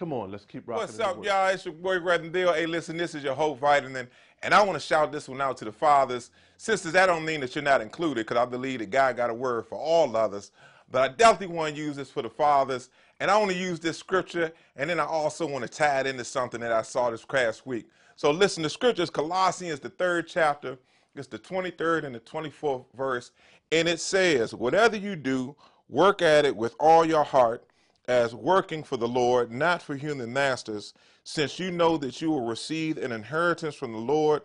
Come on, let's keep rocking. What's up, y'all? It's your boy Reddendale. Hey, listen, this is your Hope Vitamin, and I want to shout this one out to the fathers. Sisters, that don't mean that you're not included, because I believe that God got a word for all others. But I definitely want to use this for the fathers, and I want to use this scripture, and then I also want to tie it into something that I saw this past week. So listen, the scripture is Colossians, the third chapter. It's the 23rd and the 24th verse, and it says, Whatever you do, work at it with all your heart as working for the Lord, not for human masters, since you know that you will receive an inheritance from the Lord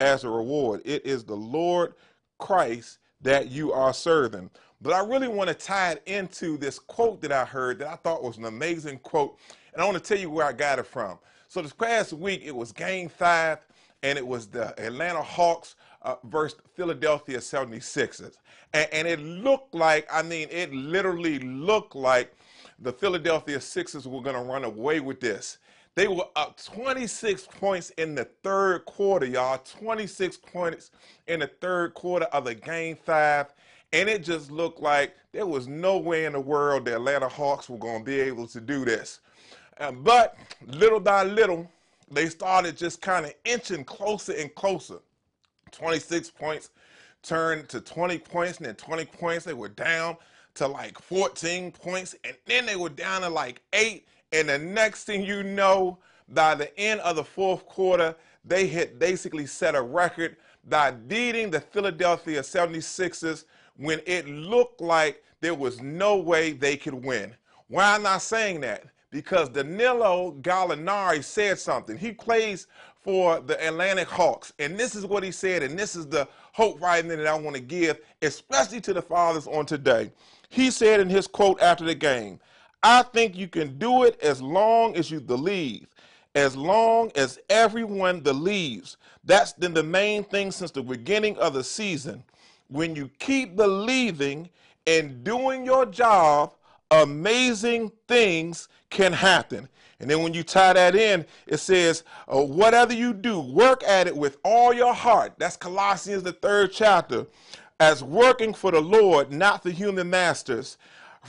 as a reward. It is the Lord Christ that you are serving. But I really want to tie it into this quote that I heard that I thought was an amazing quote. And I want to tell you where I got it from. So this past week, it was game five, and it was the Atlanta Hawks uh, versus Philadelphia 76ers. And, and it looked like, I mean, it literally looked like the Philadelphia Sixers were going to run away with this. They were up 26 points in the third quarter, y'all. 26 points in the third quarter of the game five. And it just looked like there was no way in the world the Atlanta Hawks were going to be able to do this. Uh, but little by little, they started just kind of inching closer and closer. 26 points turned to 20 points, and then 20 points, they were down to like 14 points, and then they were down to like eight. And the next thing you know, by the end of the fourth quarter, they had basically set a record by beating the Philadelphia 76ers when it looked like there was no way they could win. Why am I saying that? Because Danilo Gallinari said something. He plays for the Atlanta Hawks, and this is what he said, and this is the hope right that I want to give, especially to the fathers on today. He said in his quote after the game, I think you can do it as long as you believe, as long as everyone believes. That's been the main thing since the beginning of the season. When you keep believing and doing your job, amazing things can happen. And then when you tie that in, it says, uh, whatever you do, work at it with all your heart. That's Colossians, the third chapter as working for the Lord, not the human masters.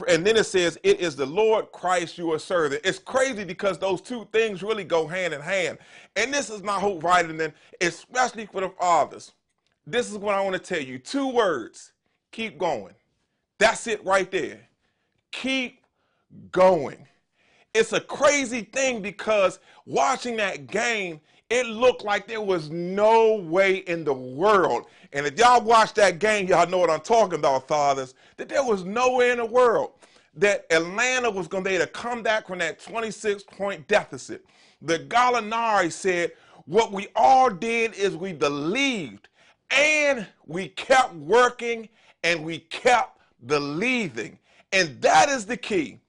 And then it says, It is the Lord Christ you are serving. It's crazy because those two things really go hand in hand. And this is my hope? And then, especially for the fathers, this is what I want to tell you two words keep going. That's it right there. Keep going. It's a crazy thing because watching that game, it looked like there was no way in the world. And if y'all watch that game, y'all know what I'm talking about, fathers, that there was no way in the world that Atlanta was going to be able to come back from that 26 point deficit. The Gallinari said, What we all did is we believed and we kept working and we kept believing. And that is the key.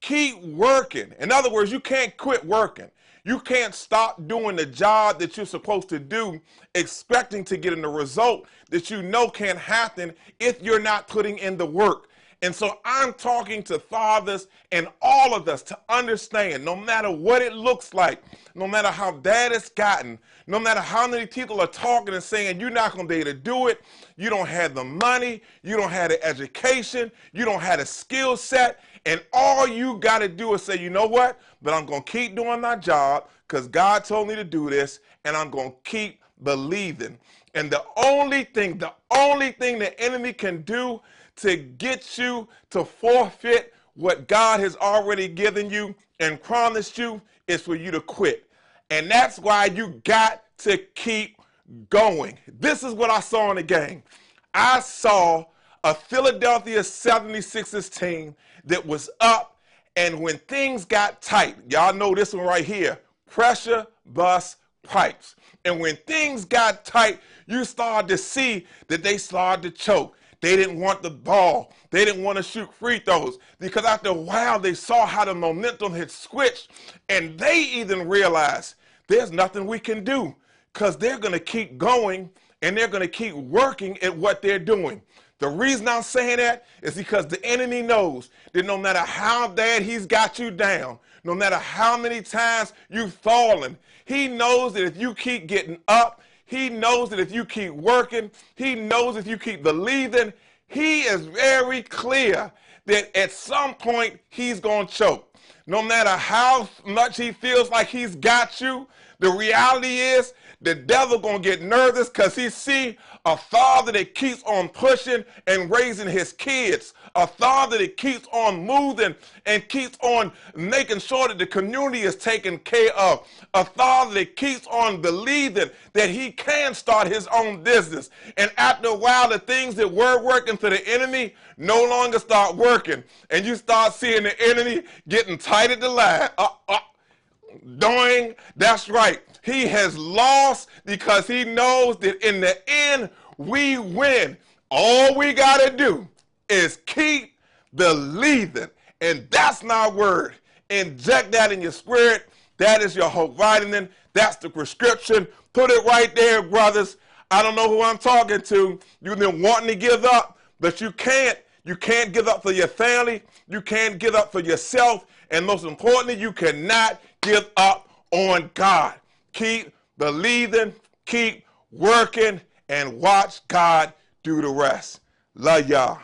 Keep working. In other words, you can't quit working. You can't stop doing the job that you're supposed to do, expecting to get in the result that you know can happen if you're not putting in the work. And so I'm talking to fathers and all of us to understand no matter what it looks like, no matter how bad it's gotten, no matter how many people are talking and saying you're not going to be able to do it, you don't have the money, you don't have the education, you don't have the skill set, and all you got to do is say, you know what? But I'm going to keep doing my job because God told me to do this, and I'm going to keep believing. And the only thing, the only thing the enemy can do to get you to forfeit what God has already given you and promised you is for you to quit. And that's why you got to keep going. This is what I saw in the game. I saw a Philadelphia 76ers team that was up, and when things got tight, y'all know this one right here pressure bust pipes. And when things got tight, you started to see that they started to choke. They didn't want the ball. They didn't want to shoot free throws because after a while they saw how the momentum had switched and they even realized there's nothing we can do because they're going to keep going and they're going to keep working at what they're doing. The reason I'm saying that is because the enemy knows that no matter how bad he's got you down, no matter how many times you've fallen, he knows that if you keep getting up, he knows that if you keep working, he knows if you keep believing, he is very clear that at some point he's going to choke. No matter how much he feels like he's got you, the reality is the devil gonna get nervous because he see a father that keeps on pushing and raising his kids, a father that keeps on moving and keeps on making sure that the community is taken care of, a father that keeps on believing that he can start his own business. And after a while, the things that were working for the enemy no longer start working, and you start seeing the enemy getting tight the line. Uh, uh, doing, that's right. He has lost because he knows that in the end, we win. All we got to do is keep believing. And that's my word. Inject that in your spirit. That is your hope vitamin. That's the prescription. Put it right there, brothers. I don't know who I'm talking to. You've been wanting to give up, but you can't. You can't give up for your family. You can't give up for yourself. And most importantly, you cannot give up on God. Keep believing, keep working, and watch God do the rest. Love y'all.